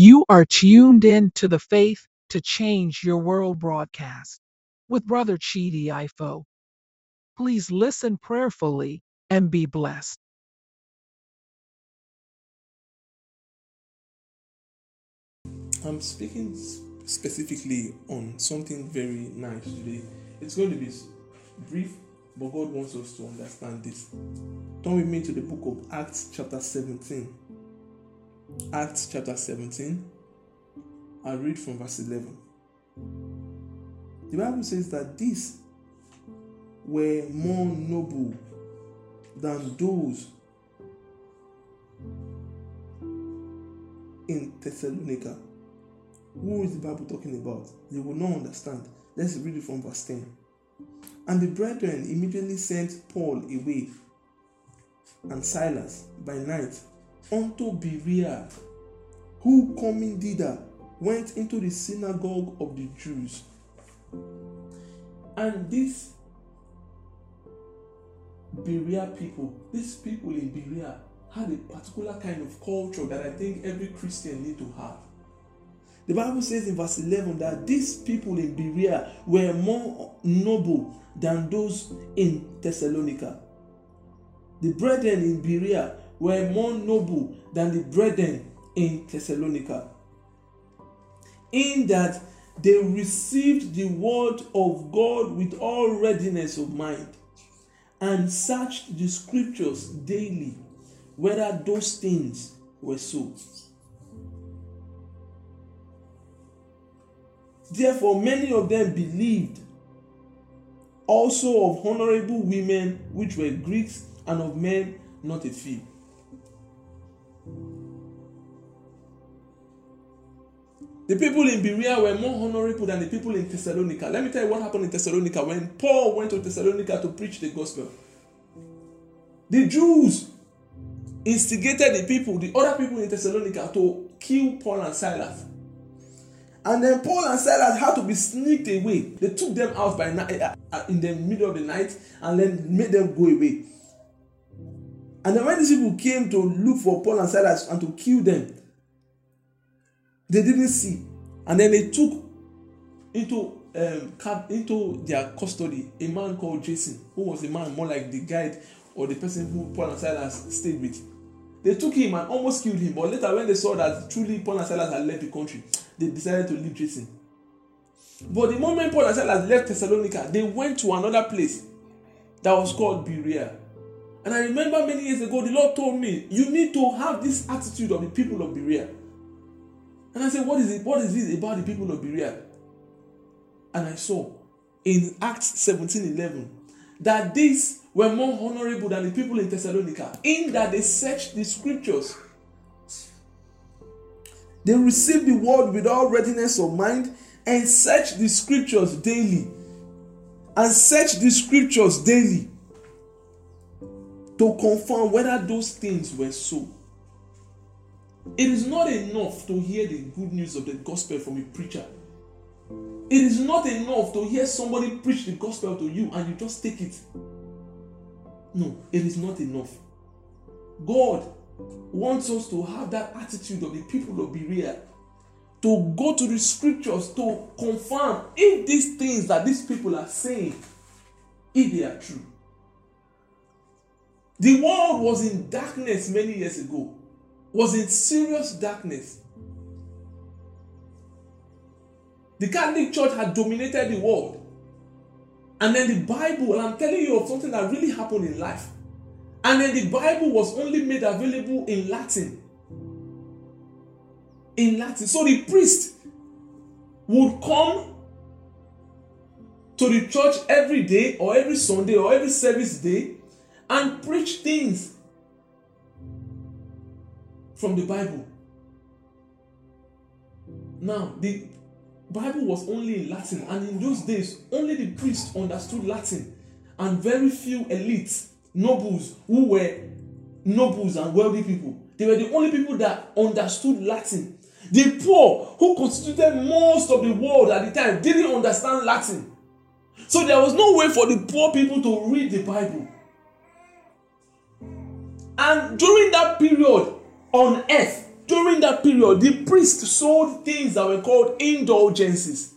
You are tuned in to the Faith to Change Your World broadcast with Brother Chidi Ifo. Please listen prayerfully and be blessed. I'm speaking specifically on something very nice today. It's going to be brief, but God wants us to understand this. Turn with me to the book of Acts, chapter 17. Acts chapter 17. i read from verse 11. The Bible says that these were more noble than those in Thessalonica. Who is the Bible talking about? They will not understand. Let's read it from verse 10. And the brethren immediately sent Paul away and Silas by night unto Berea, who coming thither went into the synagogue of the Jews. And these Berea people, these people in Berea had a particular kind of culture that I think every Christian need to have. The Bible says in verse 11 that these people in Berea were more noble than those in Thessalonica. The brethren in Berea were more noble than the brethren in Thessalonica. In that they received the word of God with all readiness of mind and searched the scriptures daily whether those things were so. Therefore, many of them believed also of honorable women which were Greeks and of men not a few. The people in Berea were more honorable than the people in Thessalonica. Let me tell you what happened in Thessalonica when Paul went to Thessalonica to preach the gospel. The Jews instigated the people, the other people in Thessalonica, to kill Paul and Silas. And then Paul and Silas had to be sneaked away. They took them out by night uh, uh, in the middle of the night and then made them go away. And then when these people came to look for Paul and Silas and to kill them, they didn't see. And then they took into um, into their custody a man called Jason, who was a man more like the guide or the person who Paul and Silas stayed with. They took him and almost killed him, but later when they saw that truly Paul and Silas had left the country, they decided to leave Jason. But the moment Paul and Silas left Thessalonica, they went to another place that was called Berea. And I remember many years ago, the Lord told me, you need to have this attitude of the people of Berea. And I said, What is it? What is this about the people of Berea? And I saw in Acts 17 11 that these were more honorable than the people in Thessalonica, in that they searched the scriptures. They received the word with all readiness of mind and searched the scriptures daily. And searched the scriptures daily to confirm whether those things were so. It is not enough to hear the good news of the gospel from a preacher. It is not enough to hear somebody preach the gospel to you and you just take it. No, it is not enough. God wants us to have that attitude of the people of Berea to go to the scriptures to confirm if these things that these people are saying if they are true. The world was in darkness many years ago was in serious darkness. The Catholic Church had dominated the world. And then the Bible, I'm telling you of something that really happened in life. And then the Bible was only made available in Latin. In Latin. So the priest would come to the church every day or every Sunday or every service day and preach things from the Bible. Now, the Bible was only in Latin, and in those days, only the priests understood Latin, and very few elites, nobles, who were nobles and wealthy people. They were the only people that understood Latin. The poor, who constituted most of the world at the time, didn't understand Latin. So there was no way for the poor people to read the Bible. And during that period, on earth during that period, the priests sold things that were called indulgences.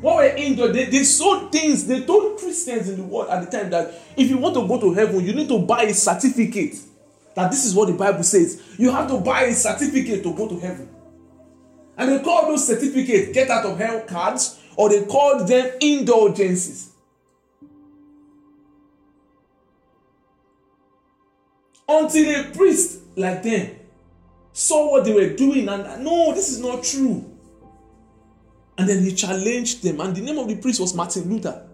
What were indulgences? They, they sold things, they told Christians in the world at the time that if you want to go to heaven, you need to buy a certificate. That this is what the Bible says. You have to buy a certificate to go to heaven. And they called those certificates get out of hell cards, or they called them indulgences. Until a priest like them saw what they were doing and no, this is not true. And then he challenged them, and the name of the priest was Martin Luther.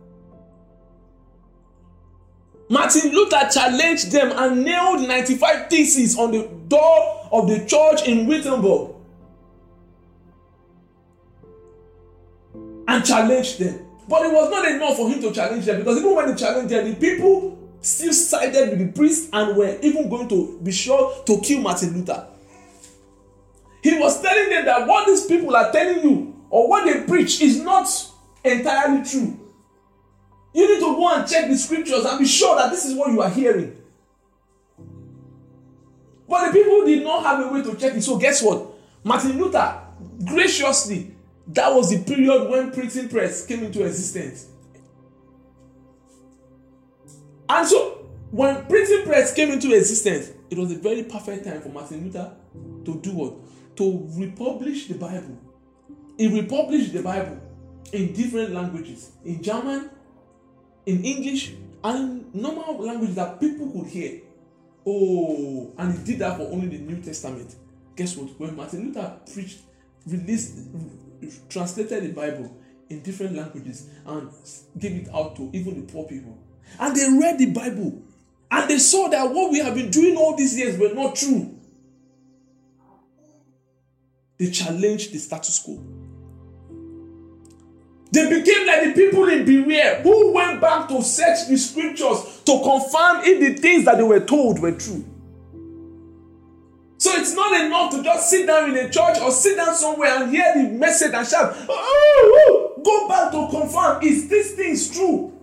Martin Luther challenged them and nailed 95 theses on the door of the church in Wittenberg and challenged them. But it was not enough for him to challenge them because even when he challenged them, the people still sided with the priest and were even going to be sure to kill Martin Luther. He was telling them that what these people are telling you or what they preach is not entirely true. You need to go and check the scriptures and be sure that this is what you are hearing. But the people did not have a way to check it. So, guess what? Martin Luther graciously, that was the period when printing press came into existence. And so, when printing press came into existence, it was a very perfect time for Martin Luther to do what? To republish the Bible. He republished the Bible in different languages in German, in English, and in normal languages that people could hear. Oh, and he did that for only the New Testament. Guess what? When Martin Luther preached, released, translated the Bible in different languages and gave it out to even the poor people, and they read the Bible and they saw that what we have been doing all these years were not true. They challenged the status quo. They became like the people in Berea who went back to search the scriptures to confirm if the things that they were told were true. So it's not enough to just sit down in a church or sit down somewhere and hear the message and shout, oh, oh, oh. go back to confirm is these things true?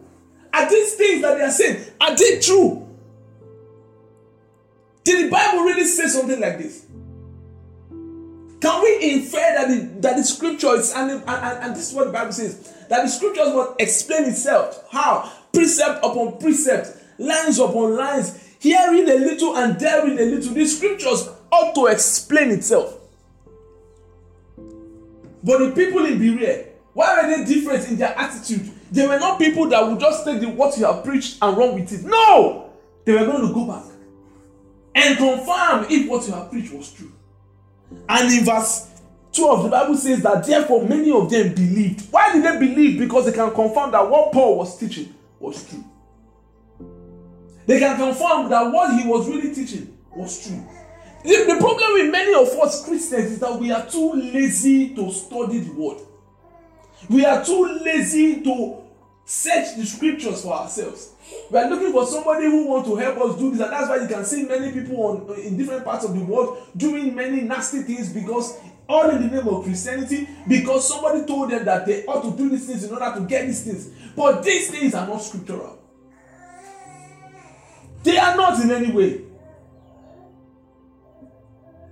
Are these things that they are saying, are they true? Did the Bible really say something like this? Can we infer that the, that the scripture is, and, and, and this is what the Bible says, that the scriptures will explain itself? How? Precept upon precept, lines upon lines, hearing a little and daring a little. The scriptures ought to explain itself. But the people in Berea, why were they different in their attitude? They were not people that would just take the, what you have preached and run with it. No! They were going to go back and confirm if what you have preached was true. And in verse 12, the Bible says that therefore many of them believed. Why did they believe? Because they can confirm that what Paul was teaching was true. They can confirm that what he was really teaching was true. The, the problem with many of us Christians is that we are too lazy to study the word. We are too lazy to search the scriptures for ourselves. We are looking for somebody who wants to help us do this, and that's why you can see many people on, in different parts of the world doing many nasty things because all in the name of Christianity, because somebody told them that they ought to do these things in order to get these things. But these things are not scriptural. They are not in any way.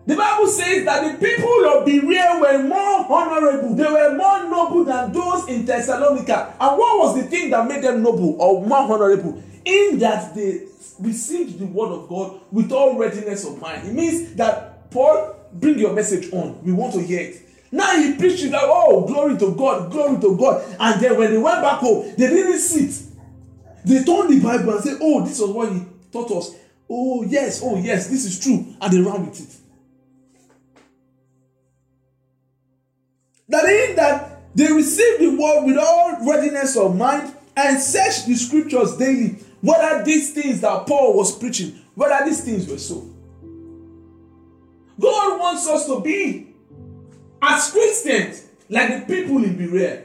The Bible says that the people of Berea were more honorable, they were more noble than those in Thessalonica. And what was the thing that made them noble or more honorable? In that they received the word of God with all readiness of mind. It means that Paul, bring your message on. We want to hear it. Now he preached that, oh, glory to God, glory to God. And then when they went back home, they didn't sit. They turned the Bible and said, oh, this was what he taught us. Oh, yes, oh, yes, this is true. And they ran with it. That in that they receive the word with all readiness of mind and search the scriptures daily, whether these things that Paul was preaching, whether these things were so. God wants us to be as Christians like the people in Berea.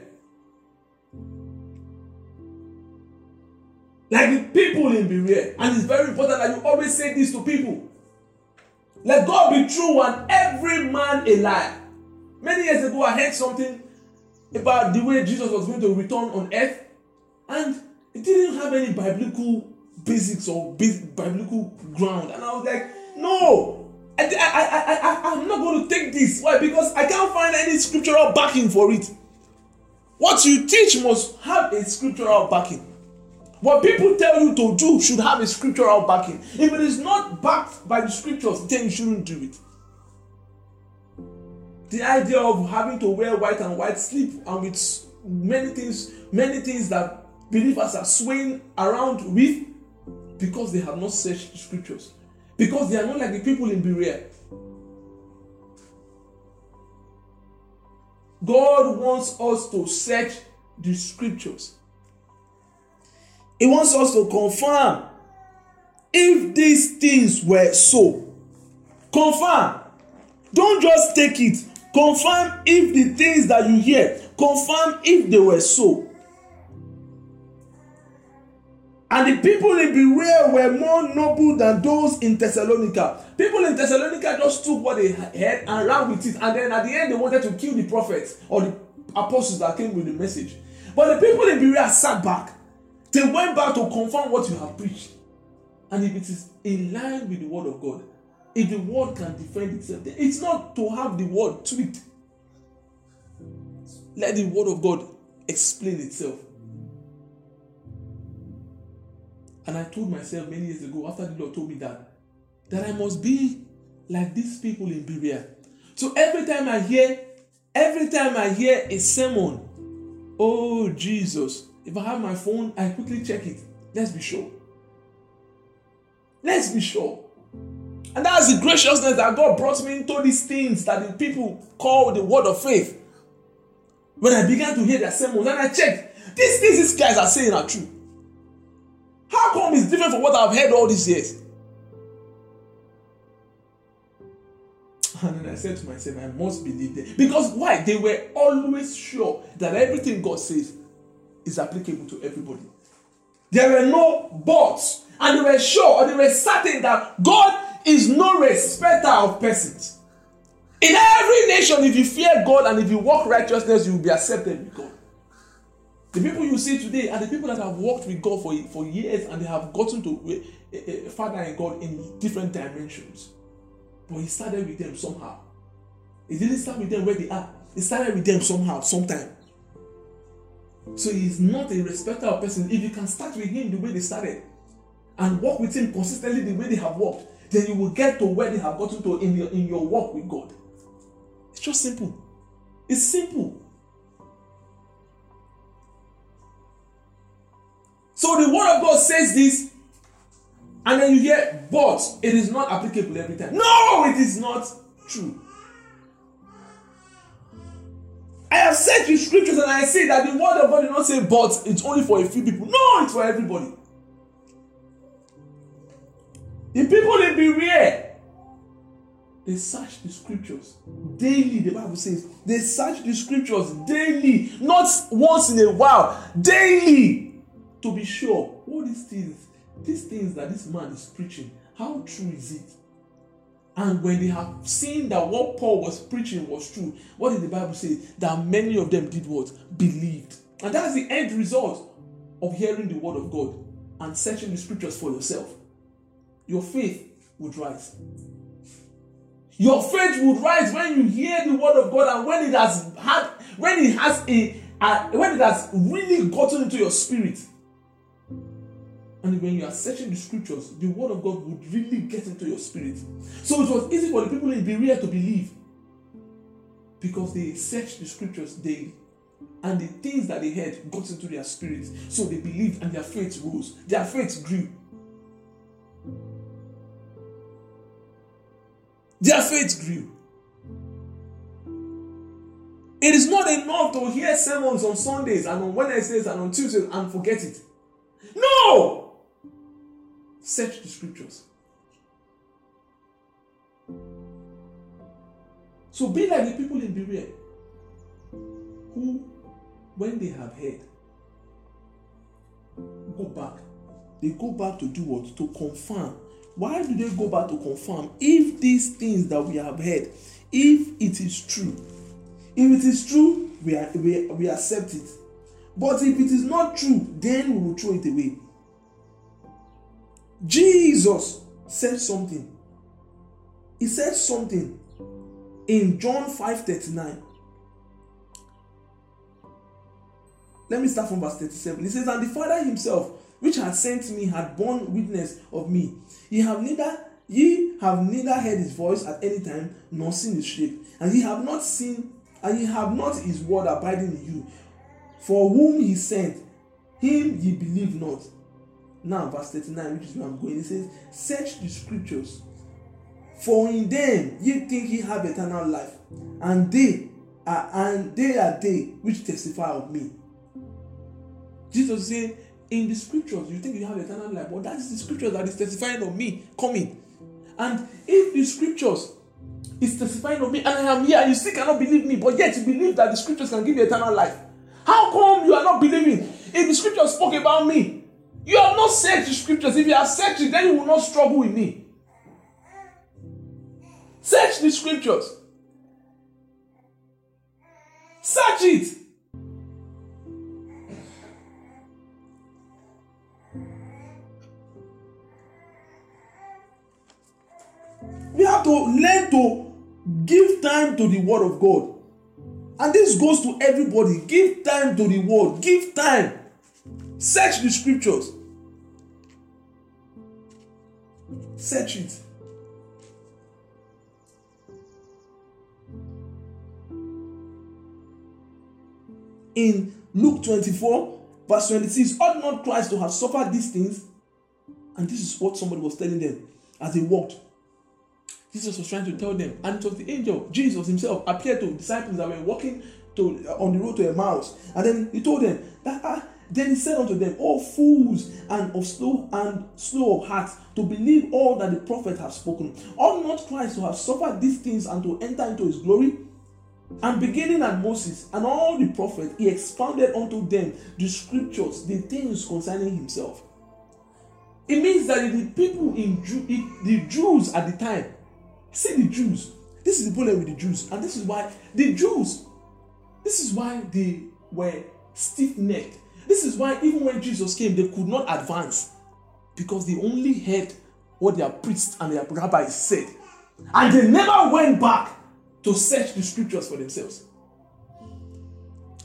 Like the people in Berea. And it's very important that you always say this to people. Let God be true and every man a liar. Many years ago, I heard something about the way Jesus was going to return on earth, and it didn't have any biblical basics or biblical ground. And I was like, no, I, I, I, I, I'm not going to to take this. Why? Because I can't find any scriptural backing for it. What you teach must have a scriptural backing. What people tell you to do should have a scriptural backing. If it is not backed by the scriptures, then you shouldn't do it. The idea of having to wear white and white sleep and with many things, many things that believers are swaying around with because they have not searched the scriptures. Because they are not like the people in Berea. God wants us to search the scriptures. He wants us to confirm if these things were so. Confirm. Don't just take it. Confirm if the things that you hear, confirm if they were so. And the people in Berea were more noble than those in Thessalonica. People in Thessalonica just took what they heard and ran with it. And then at the end, they wanted to kill the prophets or the apostles that came with the message. But the people in Berea sat back. They went back to confirm what you have preached. And if it is in line with the word of God, if the word can defend itself, it's not to have the word tweaked. Let the word of God explain itself. And I told myself many years ago, after the Lord told me that, that I must be like these people in Berea. So every time I hear, every time I hear a sermon, oh Jesus, if I have my phone, I quickly check it. Let's be sure. Let's be sure. And that's the graciousness that God brought me into these things that the people call the word of faith. When I began to hear their sermons, and I checked, these things these guys are saying are true. How come it's different from what I've heard all these years? And then I said to myself, I must believe them. Because why? They were always sure that everything God says is applicable to everybody. There were no buts. And they were sure or they were certain that God is no respecter of persons. In every nation, if you fear God and if you walk righteousness, you will be accepted with God. The people you see today are the people that have walked with God for, for years and they have gotten to a, a, a Father and God in different dimensions. But He started with them somehow. He didn't start with them where they are. He started with them somehow, sometime. So He's not a respecter of person. If you can start with Him the way they started and walk with Him consistently the way they have walked, then you will get to where they have gotten to in your, in your walk with God. It's just simple. It's simple. So the word of God says this, and then you hear, but it is not applicable every time. No, it is not true. I have said the scriptures and I say that the word of God did not say, but it's only for a few people. No, it's for everybody. The people in Berea, they search the scriptures daily. The Bible says. They search the scriptures daily, not once in a while, daily to be sure. What these things these things that this man is preaching how true is it? And when they have seen that what paul was preaching was true what did the bible say? That many of them did what? Believed. And that's the end result of hearing the word of god and searching the scriptures for yourself your faith would rise your faith would rise when you hear the word of god and when it has had when it has a, when it has really gotten into your spirit and when you are searching the scriptures, the word of God would really get into your spirit. So it was easy for the people in Berea to believe because they searched the scriptures daily. And the things that they heard got into their spirits. So they believed and their faith rose. Their faith grew. Their faith grew. It is not enough to hear sermons on Sundays and on Wednesdays and on Tuesdays and forget it. No! Search the scriptures. So be like the people in Berea who, when they have heard, go back. They go back to do what? To confirm. Why do they go back to confirm? If these things that we have heard, if it is true, if it is true, we, are, we, we accept it. But if it is not true, then we will throw it away. Jesus said something. He said something in John 5 39. Let me start from verse 37. He says, And the Father himself, which had sent me, had borne witness of me. Ye have neither ye have neither heard his voice at any time, nor seen his shape, and ye have not seen, and ye have not his word abiding in you. For whom he sent, him ye believe not. Now, verse 39, which is where I'm going, it says, Search the scriptures, for in them ye think ye have eternal life, and they are and they are they which testify of me. Jesus said, In the scriptures, you think you have eternal life, but that is the scriptures that is testifying of me coming. And if the scriptures is testifying of me and I am here and you still cannot believe me, but yet you believe that the scriptures can give you eternal life, how come you are not believing? If the scriptures spoke about me, you have not searched the scriptures. If you have searched it, then you will not struggle with me. Search the scriptures. Search it. Have to learn to give time to the word of God. And this goes to everybody. Give time to the word. Give time. Search the scriptures. Search it. In Luke 24, verse 26, ought not Christ to have suffered these things? And this is what somebody was telling them as they walked. Jesus was trying to tell them, and it was the angel, Jesus himself, appeared to disciples that were walking to, uh, on the road to Emmaus. And then he told them that ah, then he said unto them, O fools and of slow and slow of heart, to believe all that the prophet has spoken. Ought not Christ to have suffered these things and to enter into his glory? And beginning at Moses and all the prophets, he expounded unto them the scriptures, the things concerning himself. It means that the people in Jew, the Jews at the time, see the Jews. This is the problem with the Jews, and this is why the Jews, this is why they were stiff-necked. This is why even when Jesus came, they could not advance because they only heard what their priests and their rabbis said, and they never went back to search the scriptures for themselves.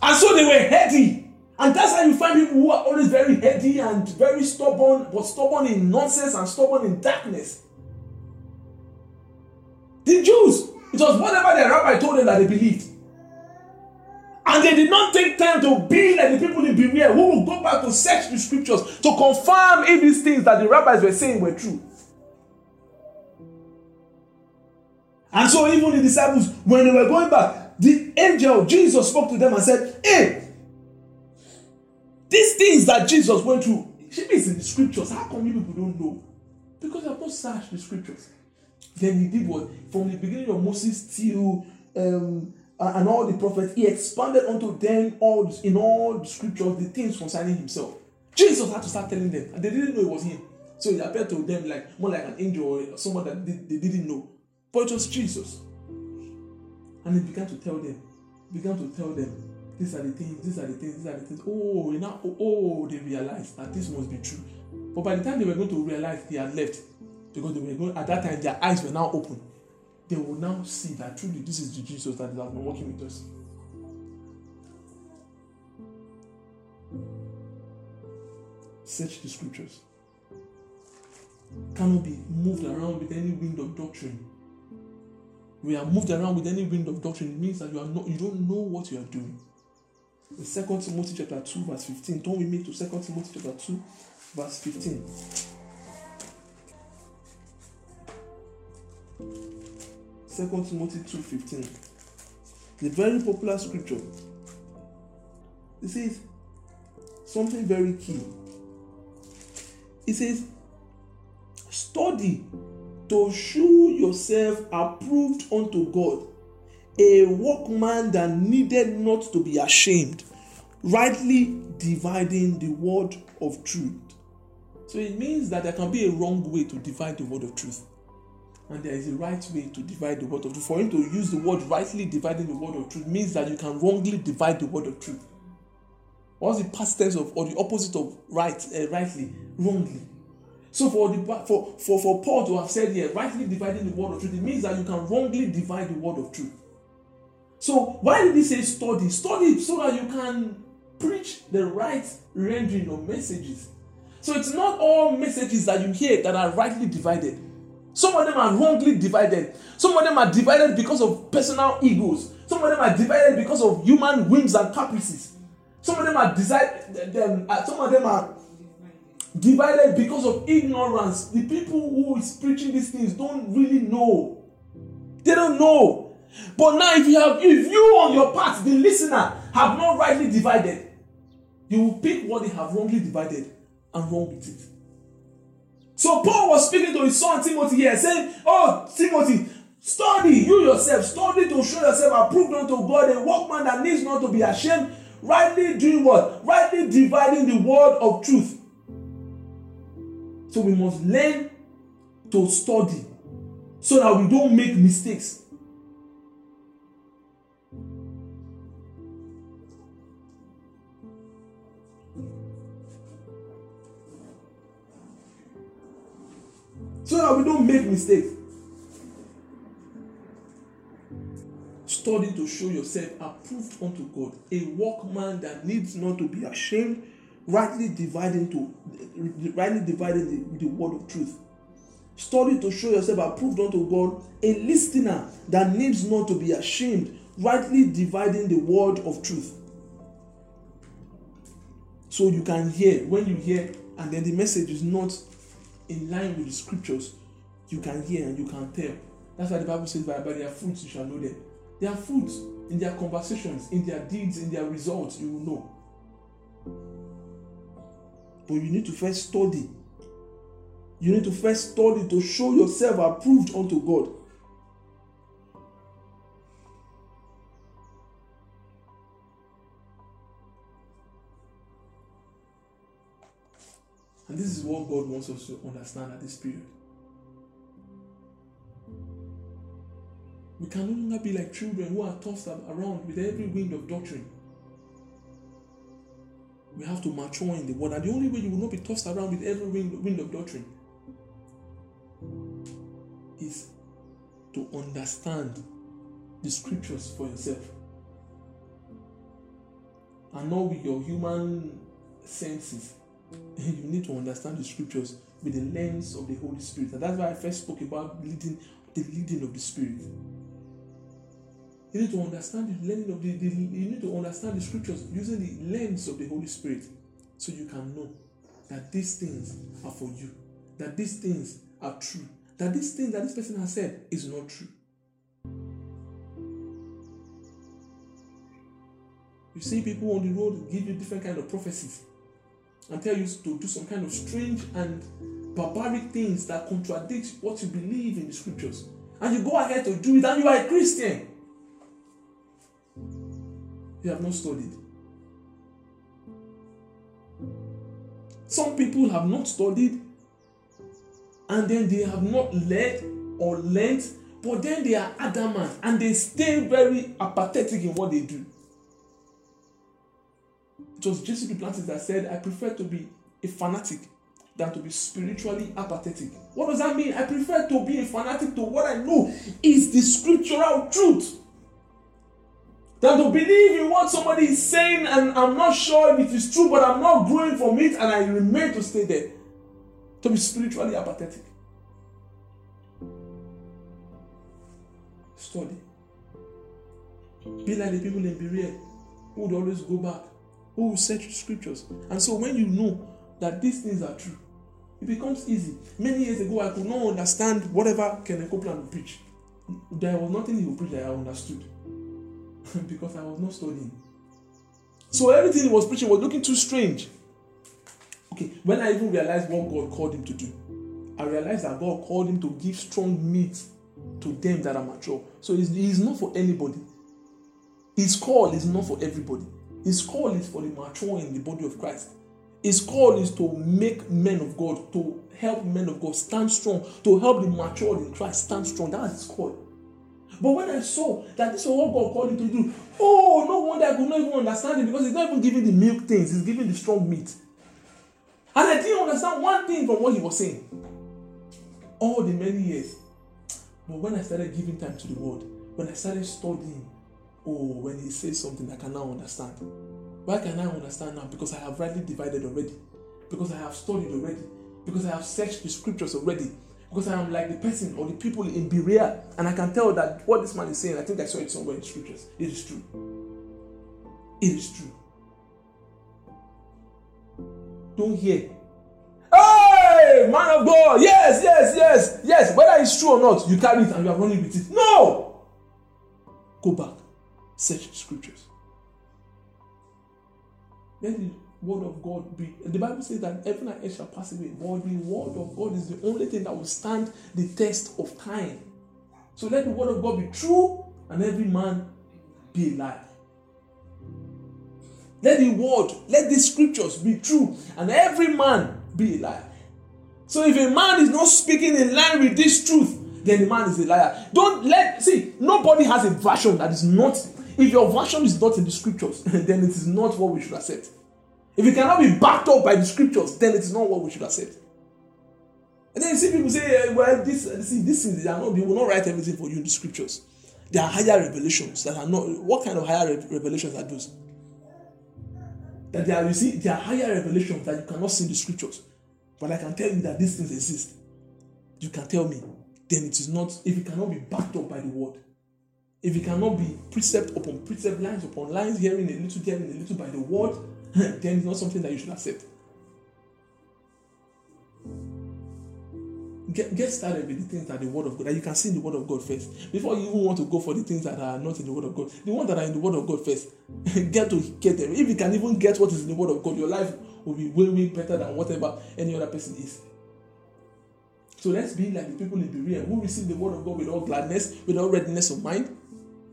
And so they were heady. And that's how you find people who are always very heady and very stubborn, but stubborn in nonsense and stubborn in darkness. The Jews, it was whatever the rabbi told them that they believed. And they did not take time to be like the people in Berea who will go back to search the scriptures to confirm if these things that the rabbis were saying were true. And so, even the disciples, when they were going back, the angel Jesus spoke to them and said, Hey, these things that Jesus went through, she is in the scriptures. How come you people don't know? Because they have not searched the scriptures. Then he did what? From the beginning of Moses till um, and all the prophets, he expanded unto them all in all the scriptures the things concerning himself. Jesus had to start telling them, and they didn't know it was him. So he appeared to them like more like an angel or someone that they, they didn't know. But it was Jesus. And he began to tell them, began to tell them, these are the things, these are the things, these are the things. Oh, now, oh, oh, they realized that this must be true. But by the time they were going to realize he had left, because they were going, at that time, their eyes were now open. They will now see that truly this is the Jesus that has been working with us. Search the scriptures. Cannot be moved around with any wind of doctrine we are moved around with any wind of doctrine, it means that you are not you don't know what you are doing. In 2 Timothy chapter 2, verse 15. Don't we make to 2 Timothy chapter 2, verse 15. Second Timothy 2:15. The very popular scripture. It says something very key. It says, study to shew yourself approved unto God, a workman that needed not to be ashamed, rightly dividing the word of truth. So it means that there can be a wrong way to divide the word of truth. And there is a right way to divide the word of truth. For him to use the word rightly dividing the word of truth means that you can wrongly divide the word of truth. What's the past tense of or the opposite of right, uh, rightly? Wrongly. So for the for, for for Paul to have said here, rightly dividing the word of truth, it means that you can wrongly divide the word of truth. So why did he say study? Study so that you can preach the right rendering of messages. So it's not all messages that you hear that are rightly divided. Some of them are wrongly divided. Some of them are divided because of personal egos. Some of them are divided because of human whims and caprices. Some of them are decided. Them, uh, some of them are divided because of ignorance. The people who is preaching these things don't really know. They don't know. But now, if you have, if you on your part, the listener, have not rightly divided, you will pick what they have wrongly divided and run with it. So Paul was speaking to his son Timothy here, saying, "Oh, Timothy, study you yourself, study to show yourself approved unto God, a workman that needs not to be ashamed, rightly doing what? Rightly dividing the word of truth." So we must learn to study so that we don't make mistakes. So that we don't make mistakes. Study to show yourself approved unto God, a workman that needs not to be ashamed, rightly dividing to rightly dividing the, the word of truth. Study to show yourself approved unto God, a listener that needs not to be ashamed, rightly dividing the word of truth. So you can hear when you hear, and then the message is not in line with the scriptures, you can hear and you can tell. That's why the Bible says, by, by their fruits you shall know them. Their fruits in their conversations, in their deeds, in their results, you will know. But you need to first study. You need to first study to show yourself approved unto God. And this is what God wants us to understand at this period. We can no longer be like children who are tossed around with every wind of doctrine. We have to mature in the word. And the only way you will not be tossed around with every wind, of doctrine is to understand the scriptures for yourself. And not with your human senses. You need to understand the scriptures with the lens of the Holy Spirit. And that's why I first spoke about leading the leading of the Spirit. You need to understand the learning of the, the, you need to understand the scriptures using the lens of the Holy Spirit so you can know that these things are for you, that these things are true, that this thing that this person has said is not true. You see people on the road give you different kind of prophecies and tell you to do some kind of strange and barbaric things that contradict what you believe in the scriptures. And you go ahead to do it and you are a Christian. You have not studied. Some people have not studied and then they have not led or learned, but then they are adamant and they stay very apathetic in what they do. Was Jesse Duplantis that said, I prefer to be a fanatic than to be spiritually apathetic. What does that mean? I prefer to be a fanatic to what I know is the scriptural truth than to believe in what somebody is saying and I'm not sure if it is true, but I'm not growing from it and I remain to stay there. To be spiritually apathetic. Study. Be like the people in Berea who would always go back, who will search scriptures. And so when you know that these things are true, it becomes easy. Many years ago, I could not understand whatever Kenneth Copeland would preach. There was nothing he would preach that I understood. because I was not studying. So everything he was preaching was looking too strange. Okay, when I even realized what God called him to do, I realized that God called him to give strong meat to them that are mature. So he's, he's not for anybody. His call is not for everybody. His call is for the mature in the body of Christ. His call is to make men of God, to help men of God stand strong, to help the mature in Christ stand strong. That's his call. But when I saw that this was what God called him to do, oh, no wonder I could not even understand it because he's not even giving the milk things, he's giving the strong meat. And I didn't understand one thing from what he was saying. All the many years. But when I started giving time to the word, when I started studying, oh, when he says something, I can now understand. Why can I understand now? Because I have rightly divided already. Because I have studied already. Because I have searched the scriptures already. Because I am like the person or the people in Berea, and I can tell that what this man is saying, I think I saw it somewhere in the scriptures. It is true. It is true. Don't hear. Hey, man of God, yes, yes, yes, yes. Whether it's true or not, you carry it and you are running with it. No! Go back, search scriptures. Let the word of God be. The Bible says that heaven and earth shall pass away, but the word of God is the only thing that will stand the test of time. So let the word of God be true and every man be alive. Let the word, let the scriptures be true and every man be alive. So if a man is not speaking in line with this truth, then the man is a liar. Don't let see, nobody has a version that is not. If your version is not in the scriptures, then it is not what we should accept. If it cannot be backed up by the scriptures, then it is not what we should accept. And then you see people say, eh, well, this see, this is they are not they will not write everything for you in the scriptures. There are higher revelations that are not. What kind of higher revelations are those? That there are, you see, there are higher revelations that you cannot see in the scriptures. But I can tell you that these things exist. You can tell me. Then it is not, if it cannot be backed up by the word, if it cannot be precept upon precept, lines upon lines, hearing a little, hearing a little by the word, then it's not something that you should accept. Get, get started with the things that the word of God that you can see in the word of God first before you even want to go for the things that are not in the word of God. The ones that are in the word of God first, get to get them. If you can even get what is in the word of God, your life will be way way better than whatever any other person is. So let's be like the people in Berea who receive the word of God with all gladness, with all readiness of mind.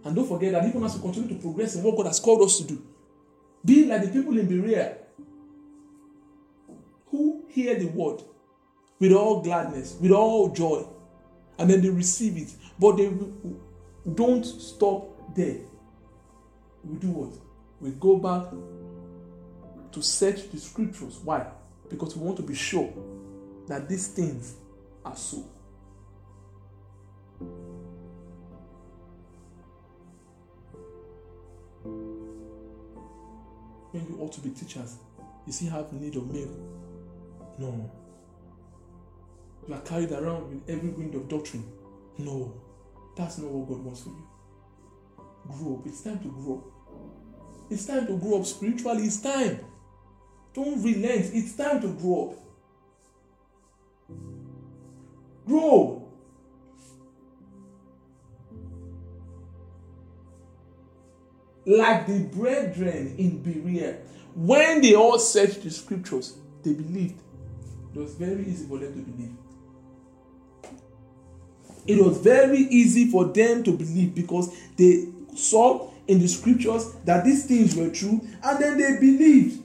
And don't forget that even as we continue to progress in what God has called us to do, be like the people in Berea who hear the word with all gladness, with all joy, and then they receive it. But they don't stop there. We do what? We go back to search the scriptures. Why? Because we want to be sure that these things are so. When you ought to be teachers, you still have need of milk. No. You are carried around with every wind of doctrine. No, that's not what God wants for you. Grow up. It's time to grow. It's time to grow up spiritually. It's time. Don't relent. It's time to grow up. Grow. Like the brethren in Berea, when they all searched the scriptures, they believed. It was very easy for them to believe. It was very easy for them to believe because they saw in the scriptures that these things were true and then they believed.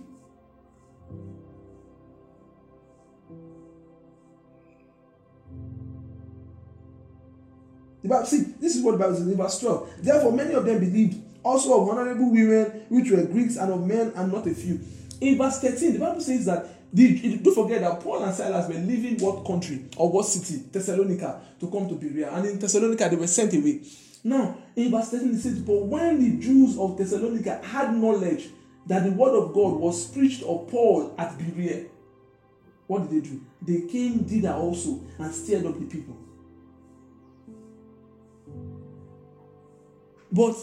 The Bible, see, this is what the Bible says in verse 12. Therefore, many of them believed, also of honorable women, which were Greeks, and of men, and not a few. In verse 13, the Bible says that the, don't forget that Paul and Silas were leaving what country or what city? Thessalonica to come to Berea. And in Thessalonica, they were sent away. Now, in verse 13, it says, But when the Jews of Thessalonica had knowledge that the word of God was preached of Paul at Berea, what did they do? They came thither also and stirred up the people. But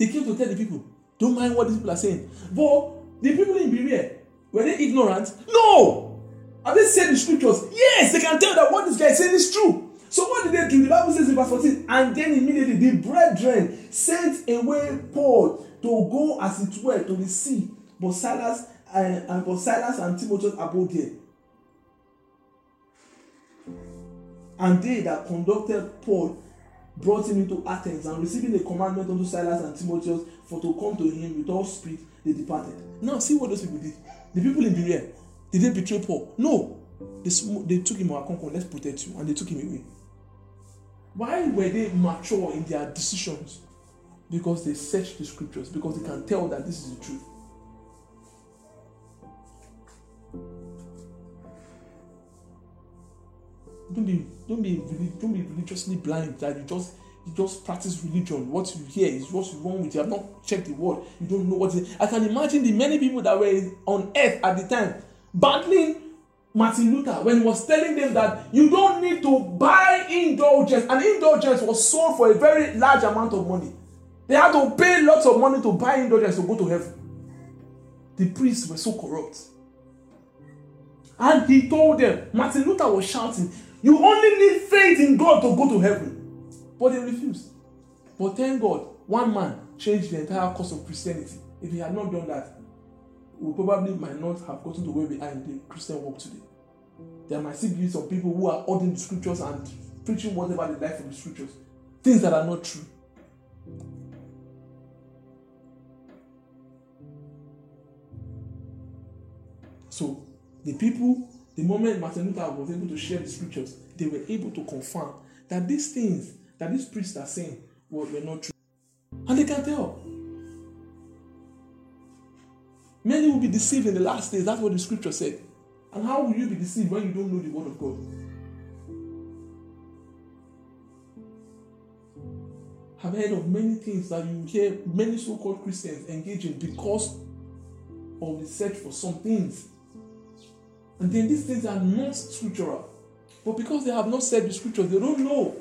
they came to tell the people, don't mind what these people are saying. But the people in Berea, were they ignorant? No! Have they said the scriptures? Yes, they can tell that what this guy is saying is true. So what did they do? The Bible says in verse 14, and then immediately the brethren sent away Paul to go as it were to the sea. But Silas and, and but Silas and Timothy abode there. And they that conducted Paul brought him into Athens, and receiving a commandment unto Silas and Timotheus for to come to him with all speed, they departed. Now, see what those people did. The people in Berea, did they betray Paul? No. They, they took him out, let's protect you, and they took him away. Why were they mature in their decisions? Because they searched the scriptures, because they can tell that this is the truth. Don't be don't be don't be religiously blind that you just you just practice religion. What you hear is what's wrong with you. Have not checked the word. You don't know what is i can imagine the many people that were on earth at the time battling martin luther when he was telling them that you don't need to buy indulgence. And indulgence was sold for a very large amount of money. They had to pay lots of money to buy indulgence to go to heaven. The priests were so corrupt. And he told them martin luther was shouting you only need faith in God to go to heaven. But they refused. But thank God, one man changed the entire course of Christianity. If he had not done that, we probably might not have gotten to where we are in the Christian world today. There might still be some people who are holding the scriptures and preaching whatever they like from the scriptures, things that are not true. So, the people the moment Martin Luther was able to share the scriptures, they were able to confirm that these things that these priests are saying were, were not true. And they can tell. Many will be deceived in the last days. That's what the scripture said. And how will you be deceived when you don't know the word of God? I've heard of many things that you hear many so called Christians engaging because of the search for some things and then these things are not scriptural. But because they have not said the scriptures, they don't know.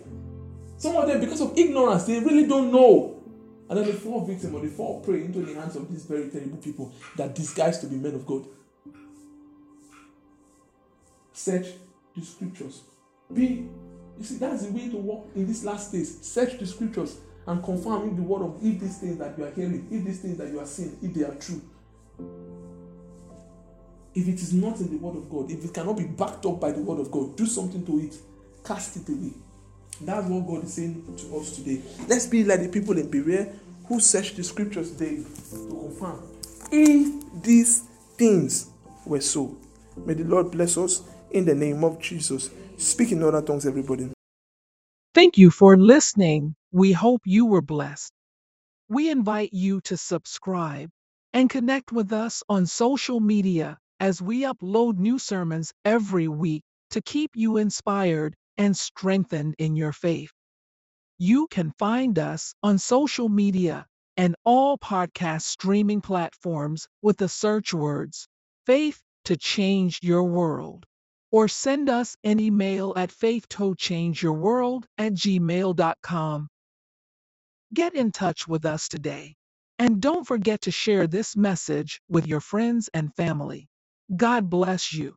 Some of them, because of ignorance, they really don't know. And then they fall victim or they fall prey into the hands of these very terrible people that disguise to be men of God. Search the scriptures. Be, you see, that's the way to walk in these last days. Search the scriptures and confirm if the word of if these things that you are hearing, if these things that you are seeing, if they are true. If it is not in the Word of God, if it cannot be backed up by the Word of God, do something to it, cast it away. That's what God is saying to us today. Let's be like the people in Berea who search the scriptures daily to confirm if these things were so. May the Lord bless us in the name of Jesus. Speak in other tongues, everybody. Thank you for listening. We hope you were blessed. We invite you to subscribe and connect with us on social media as we upload new sermons every week to keep you inspired and strengthened in your faith. You can find us on social media and all podcast streaming platforms with the search words Faith to Change Your World. Or send us an email at faithtochangeyourworld at gmail.com. Get in touch with us today. And don't forget to share this message with your friends and family. God bless you.